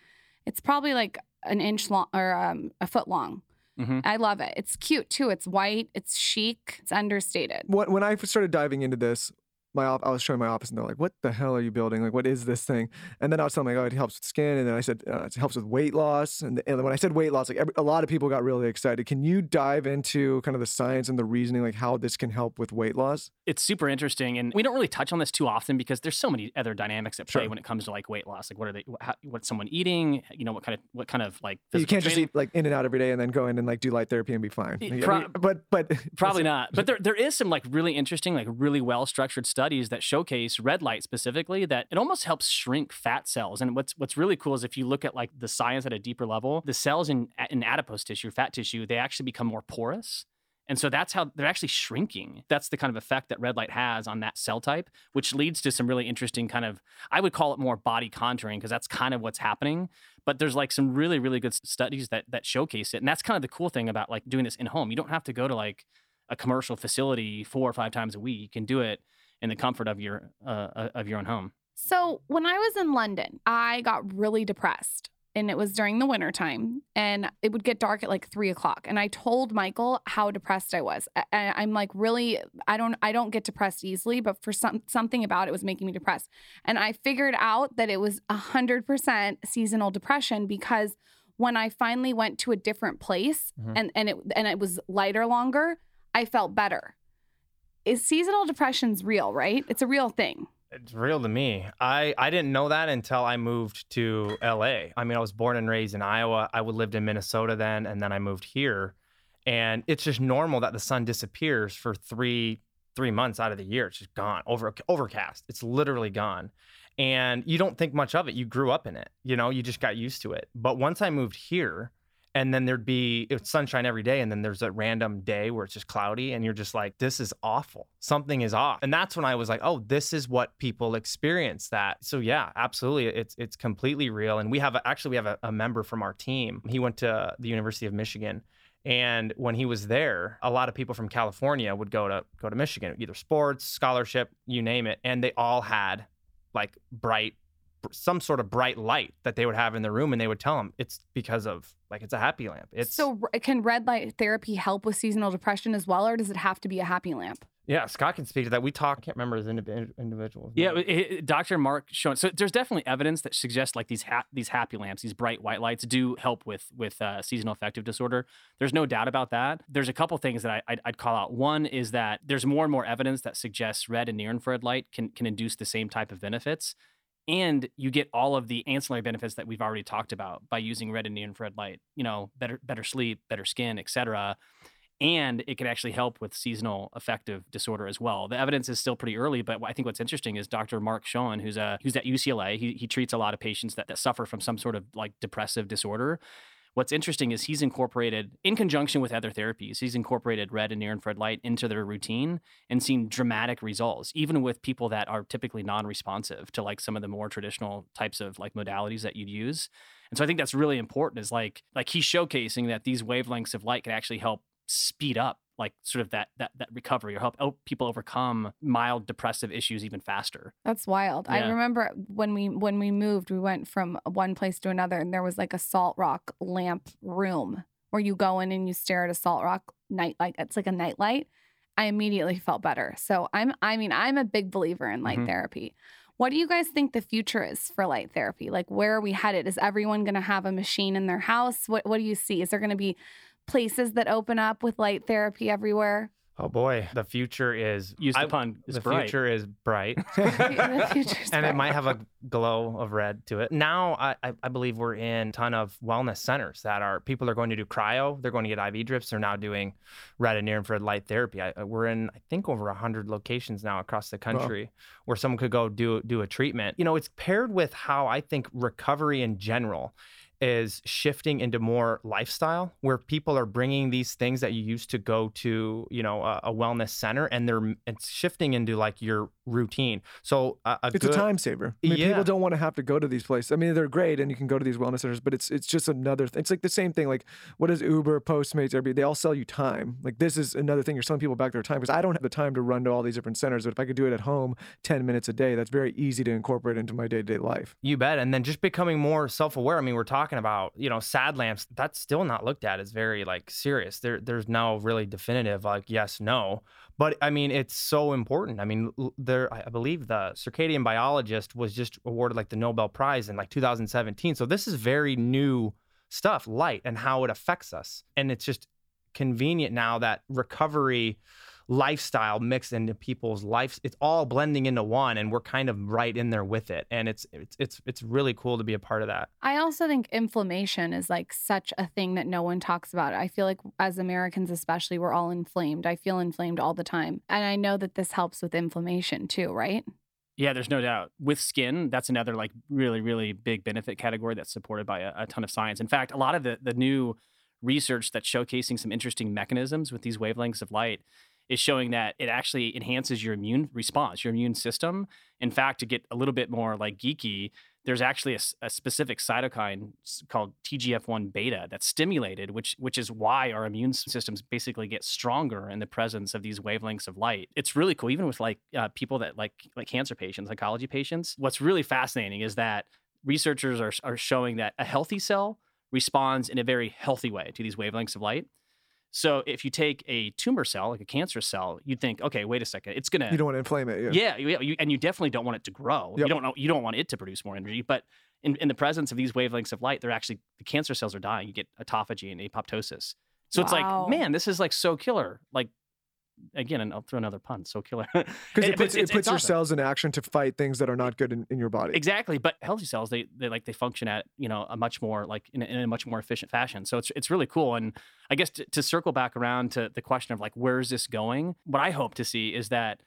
It's probably like an inch long or um, a foot long. Mhm. I love it. It's cute too. It's white. It's chic. It's understated. When when I started diving into this, my op- I was showing my office and they're like, "What the hell are you building? Like, what is this thing?" And then I was telling them, like, "Oh, it helps with skin." And then I said, uh, "It helps with weight loss." And, and when I said weight loss, like every, a lot of people got really excited. Can you dive into kind of the science and the reasoning, like how this can help with weight loss? it's super interesting and we don't really touch on this too often because there's so many other dynamics at play Sure. when it comes to like weight loss like what are they what, how, what's someone eating you know what kind of what kind of like You can't just eat like in and out every day and then go in and like do light therapy and be fine. Like, I mean, but but Probably not. But there, there is some like really interesting, like really well structured studies that showcase red light specifically that it almost helps shrink fat cells. And what's what's really cool is if you look at like the science at a deeper level, the cells in in adipose tissue, fat tissue, they actually become more porous. And so that's how they're actually shrinking. That's the kind of effect that red light has on that cell type, which leads to some really interesting kind of, I would call it more body contouring because that's kind of what's happening. But there's like some really, really good studies that that showcase it. And that's kind of the cool thing about like doing this in home. You don't have to go to like a commercial facility four or five times a week. Can do it in the comfort of your uh, uh, of your own home. So when I was in London, I got really depressed. And it was during the wintertime, and it would get dark at like three o'clock. And I told Michael how depressed I was. I- I'm like, really, I don't, I don't get depressed easily, but for some something about it was making me depressed. And I figured out that it was a hundred percent seasonal depression because when I finally went to a different place Mhm. and and it and it was lighter longer, I felt better. Is seasonal depression's real, right? It's a real thing. It's real to me. I, I didn't know that until I moved to LA. I mean, I was born and raised in Iowa. I lived in Minnesota then, and then I moved here. And it's just normal that the sun disappears for three three months out of the year. It's just gone. Over overcast. It's literally gone. And you don't think much of it. You grew up in it. You know, you just got used to it. But once I moved here, and then there'd be it's sunshine every day and then there's a random day where it's just cloudy and you're just like this is awful. Something is off. And that's when i was like oh this is what people experience that. So yeah absolutely it's it's completely real and we have a, actually we have a, a member from our team. He went to the university of michigan and when he was there a lot of people from california would go to go to michigan either sports scholarship you name it and they all had like bright some sort of bright light that they would have in the room and they would tell them it's because of like it's a happy lamp it's so can red light therapy help with seasonal depression as well, or does it have to be a happy lamp? yeah scott can speak to that we talk i can't remember his indiv- individuals Yeah, it- it- Dr. Mark Schoen. So there's definitely evidence that suggests like these ha- these happy lamps, these bright white lights, do help with with uh, seasonal affective disorder. There's no doubt about that. There's a couple things that I, I'd, I'd call out. One is that there's more and more evidence that suggests red and near infrared light can can induce the same type of benefits, and you get all of the ancillary benefits that we've already talked about by using red and near infrared light. You know, better better sleep, better skin, etc and it can actually help with seasonal affective disorder as well. The evidence is still pretty early, but I think what's interesting is Dr. Mark Schoen, who's a who's at UCLA. He he treats a lot of patients that, that suffer from some sort of like depressive disorder. What's interesting is he's incorporated, in conjunction with other therapies, he's incorporated red and near infrared light into their routine and seen dramatic results, even with people that are typically non-responsive to like some of the more traditional types of like modalities that you'd use. And so I think that's really important. Is like like he's showcasing that these wavelengths of light can actually help speed up like sort of that that that recovery or help help people overcome mild depressive issues even faster. That's wild. I remember when we when we moved, we went from one place to another, and there was like a salt rock lamp room where you go in and you stare at a salt rock night like it's like a night light. I immediately felt better. So I'm I mean I'm a big believer in light Mhm. therapy. What do you guys think the future is for light therapy? Like where are we headed? Is everyone going to have a machine in their house? What what do you see? Is there going to be places that open up with light therapy everywhere? oh boy the future is Use the I- pun. It's the bright. future is bright the future's and it might have a glow of red to it. Now, I, I, I believe we're in a ton of wellness centers that are people are going to do cryo, they're going to get IV drips, they're now doing red and near infrared light therapy. I, uh, we're in, I think, over hundred locations now across the country where someone could go do do a treatment. You know, it's paired with how I think recovery in general is shifting into more lifestyle where people are bringing these things that you used to go to you know a, a wellness center and they're it's shifting into like your routine so a, a It's good, a time saver. I mean, Yeah. people don't want to have to go to these places. I mean, they're great, and you can go to these wellness centers, but it's it's just another. Th- it's like the same thing. Like, what is Uber, Postmates, Airbnb? They all sell you time. Like, this is another thing. You're selling people back their time because I don't have the time to run to all these different centers. But if I could do it at home, ten minutes a day, that's very easy to incorporate into my day to day life. You bet. And then just becoming more self-aware. I mean, we're talking about, you know, sad lamps. That's still not looked at as very like serious. There there's no really definitive like yes, no. But I mean, it's so important. I mean, there I believe the circadian biologist was just awarded like the Nobel Prize in like 2017. So this is very new stuff, light and how it affects us. And it's just convenient now that recovery lifestyle mixed into people's lives it's all blending into one and we're kind of right in there with it and it's it's it's it's really cool to be a part of that I also think inflammation is like such a thing that no one talks about. I feel like as Americans, especially, we're all inflamed. I feel inflamed all the time. And I know that this helps with inflammation too, right? Yeah, there's no doubt. With skin, that's another like really, really big benefit category that's supported by a, a ton of science. In fact, a lot of the the new research that's showcasing some interesting mechanisms with these wavelengths of light is showing that it actually enhances your immune response, your immune system. In fact, to get a little bit more like geeky, there's actually a specific cytokine called TGF-1 beta that's stimulated, which which is why our immune systems basically get stronger in the presence of these wavelengths of light. It's really cool, even with like uh, people that like like cancer patients, oncology patients. What's really fascinating is that researchers are are showing that a healthy cell responds in a very healthy way to these wavelengths of light. So if you take a tumor cell, like a cancer cell, you'd think, okay, wait a second, it's gonna You don't want to inflame it. yeah, you, you, and you definitely don't want it to grow. Yep. You don't know. You don't want it to produce more energy. But in, in the presence of these wavelengths of light, they're actually the cancer cells are dying. You get autophagy and apoptosis. So it's like, man, this is like so killer. Like again, and I'll throw another pun. So killer. Because But it puts, it puts your awesome. cells in action to fight things that are not good in, in your body. Exactly, but healthy cells they they like they function at you know a much more like in a, in a much more efficient fashion. So it's it's really cool. And I guess to, to circle back around to the question of like where is this going? What I hope to see is that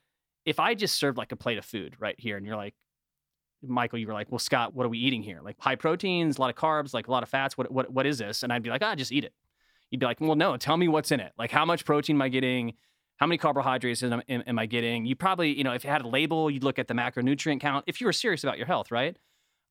if I just served like a plate of food right here, and you're like, Michael, you were like, well, Scott, what are we eating here? Like high proteins, a lot of carbs, like a lot of fats. What what what is this? And I'd be like, ah, just eat it. You'd be like, well, no, tell me what's in it. Like how much protein am I getting? How many carbohydrates am, am, am I getting? You probably, you know, if you had a label, you'd look at the macronutrient count. If you were serious about your health, right?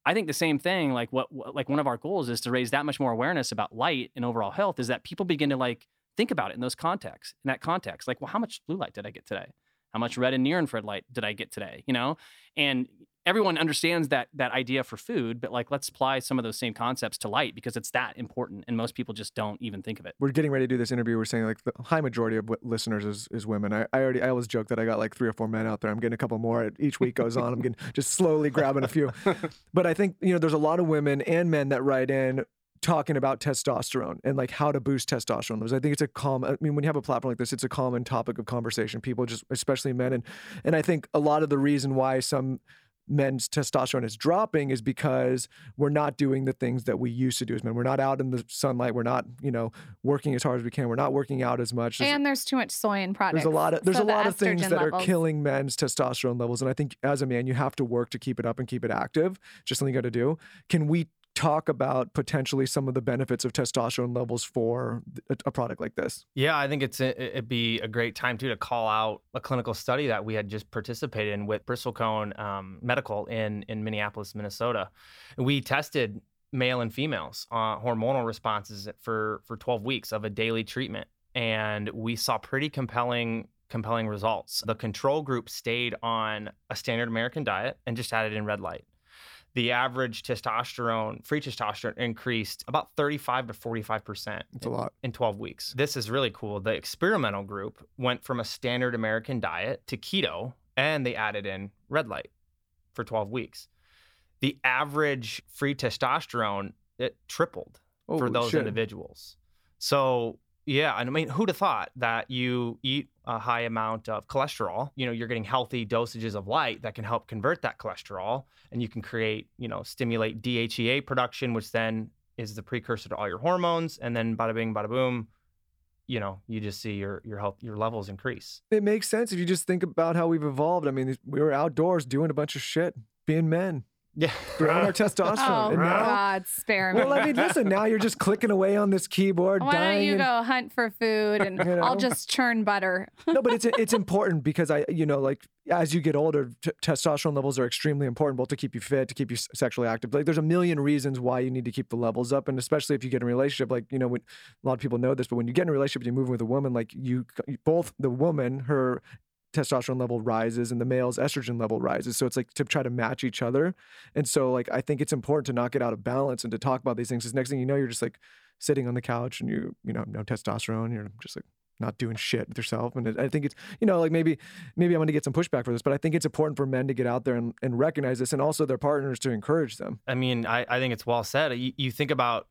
I think the same thing. Like what, what like one of our goals is to raise that much more awareness about light and overall health. Is that people begin to like think about it in those contexts, in that context. Like, well, how much blue light did I get today? How much red and near infrared light did I get today? You know, and everyone understands that that idea for food, but like let's apply some of those same concepts to light because it's that important, and most people just don't even think of it. We're getting ready to do this interview. We're saying like the high majority of w- listeners is, is women. I, I already I always joke that I got like three or four men out there. I'm getting a couple more each week goes on. I'm getting just slowly grabbing a few. But I think you know there's a lot of women and men that write in talking about testosterone and like how to boost testosterone levels. I think it's a common. I mean, when you have a platform like this, it's a common topic of conversation. People just, especially men, and and I think a lot of the reason why some men's testosterone is dropping is because we're not doing the things that we used to do as men. We're not out in the sunlight. We're not, you know, working as hard as we can. We're not working out as much. and there's too much soy in products. There's a lot of there's so a the lot of things that levels- are killing men's testosterone levels, and I think as a man, you have to work to keep it up and keep it active. Just something you got to do. Can we? Talk about potentially some of the benefits of testosterone levels for a, product like this. Yeah, I think it's a, it'd be a great time too to call out a clinical study that we had just participated in with Bristlecone um, Medical in in Minneapolis, Minnesota. We tested male and females uh, hormonal responses for for 12 weeks of a daily treatment, and we saw pretty compelling compelling results. The control group stayed on a standard American diet and just added in red light the average testosterone, free testosterone increased about 35 to 45% It's a lot. in 12 weeks. This is really cool. The experimental group went from a standard American diet to keto and they added in red light for 12 weeks. The average free testosterone it tripled for those shit. individuals. So, yeah, I mean, who'd have thought that you eat a high amount of cholesterol, you know, you're getting healthy dosages of light that can help convert that cholesterol and you can create, you know, stimulate DHEA production, which then is the precursor to all your hormones. And then bada bing, bada boom, you know, you just see your your health, your levels increase. It makes sense if you just think about how we've evolved. I mean, we were outdoors doing a bunch of shit, being men, Yeah. growing our testosterone. Oh and now, God, spare me. well, I mean, listen, now you're just clicking away on this keyboard, Why dying. don't you and- go hunt for food and You know? I'll just churn butter? no, but it's it's important because I, you know, like as you get older, t- testosterone levels are extremely important, both to keep you fit, to keep you s- sexually active. Like, there's a million reasons why you need to keep the levels up, and especially if you get in a relationship. Like, you know, when, a lot of people know this, but when you get in a relationship, and you're moving with a woman. Like, you both the woman, her testosterone level rises and the male's estrogen level rises. So it's like to try to match each other. And so like I think it's important to not get out of balance and to talk about these things. Because next thing you know, you're just like sitting on the couch and you you know no testosterone. You're just like not doing shit with yourself. And it, I think it's you know like maybe maybe I'm going to get some pushback for this, but I think it's important for men to get out there and, and recognize this, and also their partners to encourage them. I mean, I, I think it's well said. You, you think about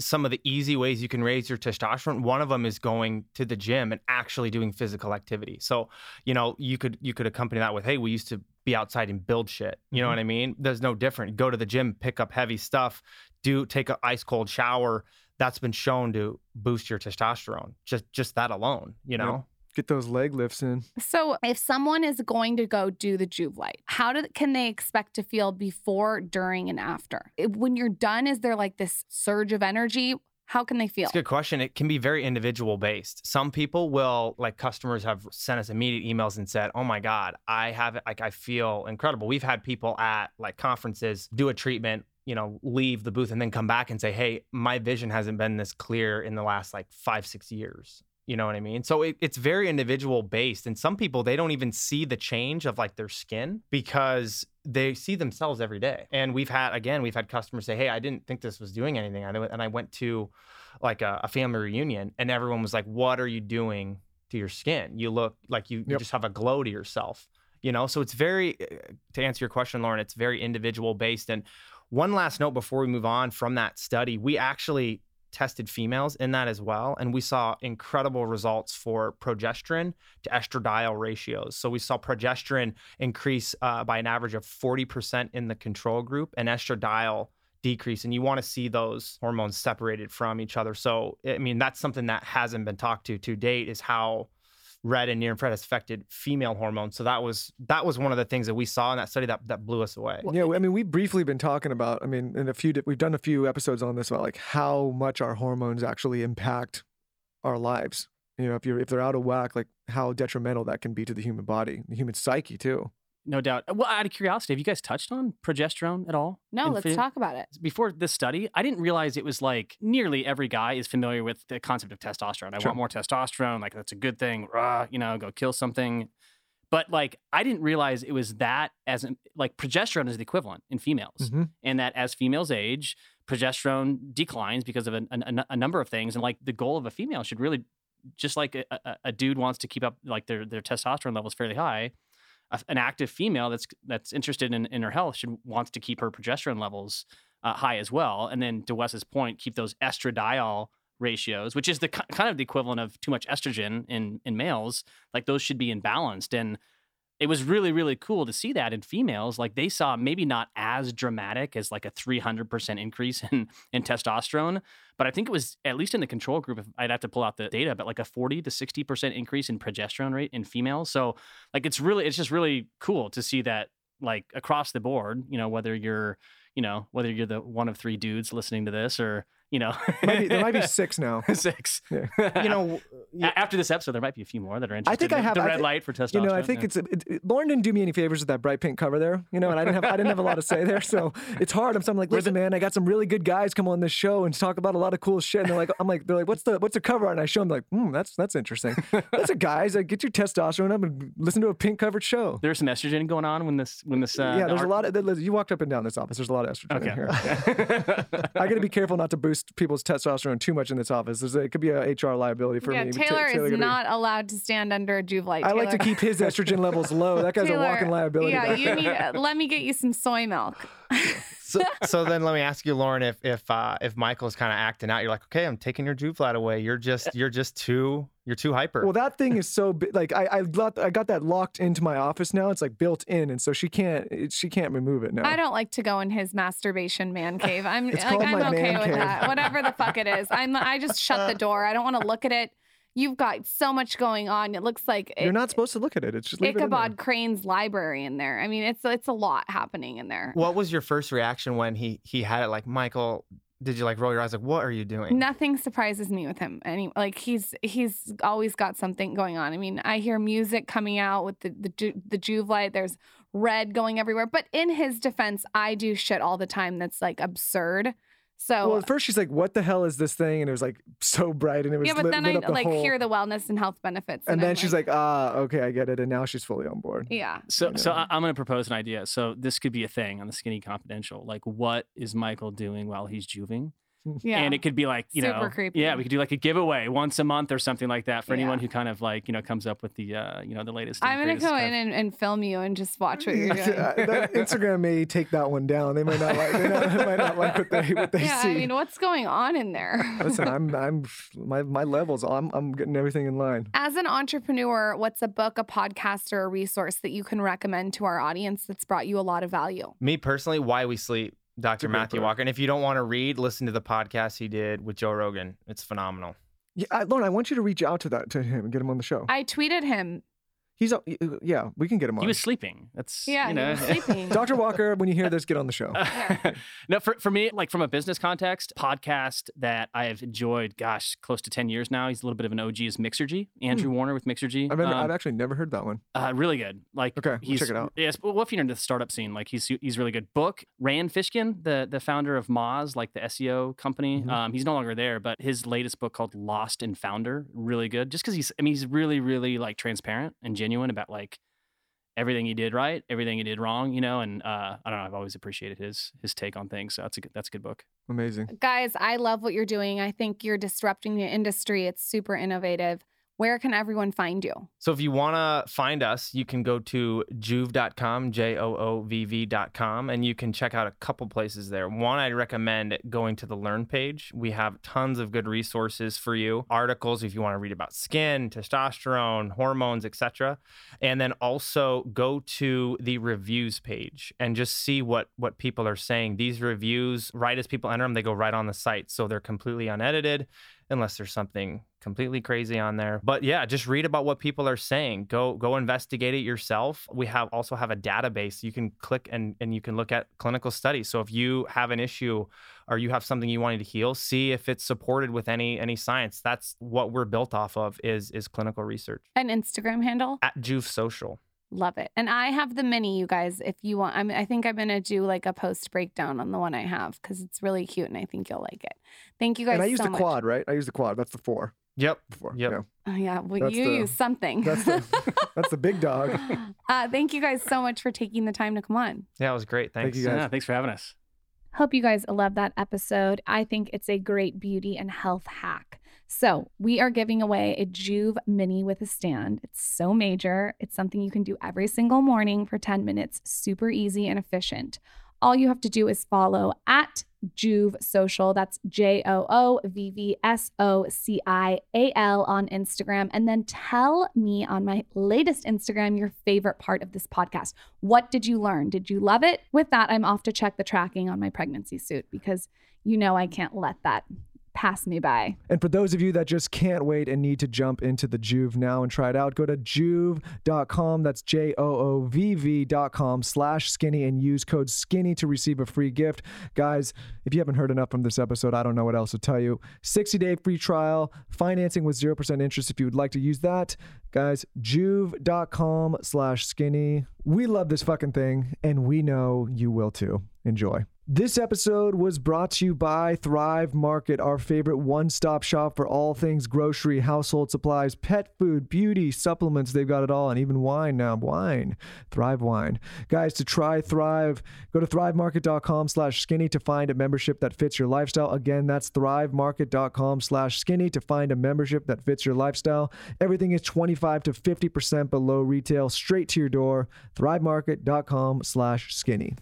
some of the easy ways you can raise your testosterone. One of them is going to the gym and actually doing physical activity. So, you know, you could you could accompany that with, hey, we used to be outside and build shit. You know Mhm. what I mean? There's no different. Go to the gym, pick up heavy stuff, do take an ice cold shower. That's been shown to boost your testosterone. Just just that alone, you know. Get those leg lifts in. So, if someone is going to go do the Joovv light, how do, can they expect to feel before, during, and after? If- When you're done, is there like this surge of energy? How can they feel? It's a good question. It can be very individual based. Some people will, like customers have sent us immediate emails and said, "Oh my God, I have it. Like I feel incredible." We've had people at like conferences do a treatment, you know, leave the booth and then come back and say, "Hey, my vision hasn't been this clear in the last like five, six years." You know what I mean? So it, it's very individual based. And some people, they don't even see the change of like their skin because they see themselves every day. And we've had, again, we've had customers say, Hey, I didn't think this was doing anything. And I went to like a, a family reunion and everyone was like, What are you doing to your skin? You look like you, you just have a glow to yourself. You know, so it's very, uh, to answer your question, Lauryn, it's very individual based. And one last note before we move on from that study, we actually tested females in that as well. And we saw incredible results for progesterone to estradiol ratios. So we saw progesterone increase uh, by an average of 40% in the control group and estradiol decrease. And you want to see those hormones separated from each other. So, I mean, that's something that hasn't been talked to to date is how red and near infrared has affected female hormones. So that was that was one of the things that we saw in that study that that blew us away. Yeah, I mean, we've briefly been talking about. I mean, in a few, we've done a few episodes on this about like how much our hormones actually impact our lives. You know, if you're if they're out of whack, like how detrimental that can be to the human body, the human psyche too. No doubt. Well, out of curiosity, have you guys touched on progesterone at all? No, let's talk about it. Before this study, I didn't realize it was like nearly every guy is familiar with the concept of testosterone. I Sure. want more testosterone. Like that's a good thing. Rah, you know, go kill something. But like, I didn't realize it was that as like progesterone is the equivalent in females, Mhm. and that as females age, progesterone declines because of a, a, a number of things. And like, the goal of a female should really, just like a, a, a dude wants to keep up like their their testosterone levels fairly high, a, an active female that's that's interested in, in her health should wants to keep her progesterone levels uh, high as well. And then to Wes's point, keep those estradiol ratios, which is the kind of the equivalent of too much estrogen in in males. Like those should be imbalanced. And it was really really cool to see that in females. Like they saw maybe not as dramatic as like a 300% increase in in testosterone, but I think it was at least in the control group. If I'd have to pull out the data, but like a 40 to 60% increase in progesterone rate in females. So like it's really it's just really cool to see that like across the board. You know whether you're you know whether you're the one of three dudes listening to this or you know Might be, there might be six now. six. Yeah. You know, A- after this episode, there might be a few more that are interested. I think I have the red thi- light for testosterone. You know, I think yeah. it's it, it- Lauryn didn't do me any favors with that bright pink cover there. You know, and I didn't have I didn't have a lot to say there, so it's hard. I'm, so I'm like, listen, man, I got some really good guys come on this show and talk about a lot of cool shit. And they're like, I'm like, they're like, what's the what's the cover? art? And I show them like, hmm, that's that's interesting. That's a guys. Like, get your testosterone up and listen to a pink covered show. there's some estrogen going on when this when this. Uh, yeah, the there's a lot of you walked up and down this office. There's a lot of estrogen in here. I got to be careful not to boost people's testosterone too much in this office. There's a, it could be a HR liability for yeah, me. Ta- Taylor is be- not allowed to stand under a Joovv light. I like to keep his estrogen levels low. That guy's Taylor, a walking liability. Yeah, you need. let me get you some soy milk. so, so then let me ask you, Lauryn, if if uh, if Michael's kind of acting out, you're like, okay, I'm taking your Joovv flat away. You're just you're just too you're too hyper. Well, that thing is so big. Like I, I got, I got that locked into my office now. It's like built in, and so she can't, it, she can't remove it now. I don't like to go in his masturbation man cave. I'm It's like I'm okay with cave. that. Whatever the fuck it is. I'm I just shut the door. I don't want to look at it. You've got so much going on. It looks like You're it- not supposed to look at it. It's just leave it in there. Ichabod Crane's library in there. I mean, it's it's a lot happening in there. what was your first reaction when he he had it? Like Michael, did you like roll your eyes? Like, what are you doing? Nothing surprises me with him. Any like he's he's always got something going on. I mean, I hear music coming out with the the Ju- the Joovv light. There's red going everywhere. But in his defense, I do shit all the time that's like absurd. So Well, at first she's like, "What the hell is this thing?" And it was like so bright, and it was yeah, but lit, then lit I the like whole- hear the wellness and health benefits, and I'm then she's like, "Ah, okay, I get it." And now she's fully on board. yeah. So, so I, I'm going to propose an idea. So this could be a thing on the Skinny Confidential. Like, what is Michael doing while he's juving? Yeah. And it could be like, you Super know, creepy. yeah, we could do like a giveaway once a month or something like that for anyone who kind of like, you know, comes up with the, uh, you know, the latest. I'm gonna go in and, and film you and just watch what you're Yeah, doing. that Instagram may take that one down. They might not like. They, not, they might not like what they what they yeah, see. I mean, what's going on in there? Listen, I'm I'm my my levels. I'm I'm getting everything in line. As an entrepreneur, what's a book, a podcast, or a resource that you can recommend to our audience that's brought you a lot of value? Me personally, Why We Sleep, Dr. Matthew. Walker. And if you don't want to read, listen to the podcast he did with Joe Rogan. It's phenomenal. Yeah, I, Lauryn, I want you to reach out to that to him and get him on the show. I tweeted him. He's uh, yeah, we can get him on. he was sleeping. That's, Yeah, you know. he was sleeping. Dr. Walker, when you hear this, get on the show. no, for, for me, like from a business context, podcast that I have enjoyed, gosh, close to 10 years now. He's a little bit of an OG is Mixergy, Andrew Warner with Mixergy. I've, Um, I've actually never heard that one. Uh, really good. Like Okay, we'll he's check it out. Yes, well, if you're into the startup scene, like he's he's really good. Book Rand Fishkin, the the founder of Moz, like the SEO company. Mhm. Um, he's no longer there, but his latest book called Lost and Founder, really good. Just because he's, I mean, he's really really like transparent and genuine about like everything he did right, everything he did wrong, you know. And uh, I don't know, I've always appreciated his his take on things. So that's a good, that's a good book. Amazing. Guys, I love what you're doing. I think you're disrupting the industry. It's super innovative. Where can everyone find you? So if you want to find us, you can go to joovv.com, J O O V V.com, and you can check out a couple places there. One, I'd recommend going to the Learn page. We have tons of good resources for you, articles if you want to read about skin, testosterone, hormones, etc. And then also go to the reviews page and just see what what people are saying. These reviews, right as people enter them, they go right on the site, so they're completely unedited unless there's something completely crazy on there. But yeah, just read about what people are saying. Go go investigate it yourself. We have also have a database you can click and and you can look at clinical studies. So if you have an issue or you have something you wanted to heal, see if it's supported with any any science. That's what we're built off of is is clinical research. An Instagram handle? At Joovv Social. Love it. And I have the mini, you guys. If you want, I'm, I think I'm going to do like a post breakdown on the one I have because it's really cute and I think you'll like it. Thank you guys and I use so the much. quad, right? I use the quad. That's the four. Yep. Four. Yep. Yeah. Oh, yeah. Well, That's you the- use something. That's the that's the big dog. uh, thank you guys so much for taking the time to come on. Yeah, it was great. Thanks. Thank you guys. Yeah, thanks for having us. Hope you guys love that episode. I think it's a great beauty and health hack. So, we are giving away a Joovv Mini with a stand. It's so major. It's something you can do every single morning for 10 minutes, super easy and efficient. All you have to do is follow at Joovv Social. That's J O O V V S O C I A L on Instagram. And then tell me on my latest Instagram your favorite part of this podcast. What did you learn? Did you love it? With that, I'm off to check the tracking on my pregnancy suit because you know I can't let that pass me by. And for those of you that just can't wait and need to jump into the Joovv now and try it out, go to joovv.com. That's J O O V V.com slash skinny and use code skinny to receive a free gift. Guys, if you haven't heard enough from this episode, I don't know what else to tell you. 60 day free trial, financing with 0% interest if you would like to use that. Guys, joovv.com slash skinny. We love this fucking thing, and we know you will too. Enjoy. This episode was brought to you by Thrive Market, our favorite one stop shop for all things grocery, household supplies, pet food, beauty, supplements. They've got it all, and even wine now. Wine. Thrive Wine. Guys, to try Thrive, go to thrivemarket.com slash skinny to find a membership that fits your lifestyle. Again, that's thrivemarket.com slash skinny to find a membership that fits your lifestyle. Everything is 25 to 50% below retail, straight to your door. Thrivemarket.com slash skinny.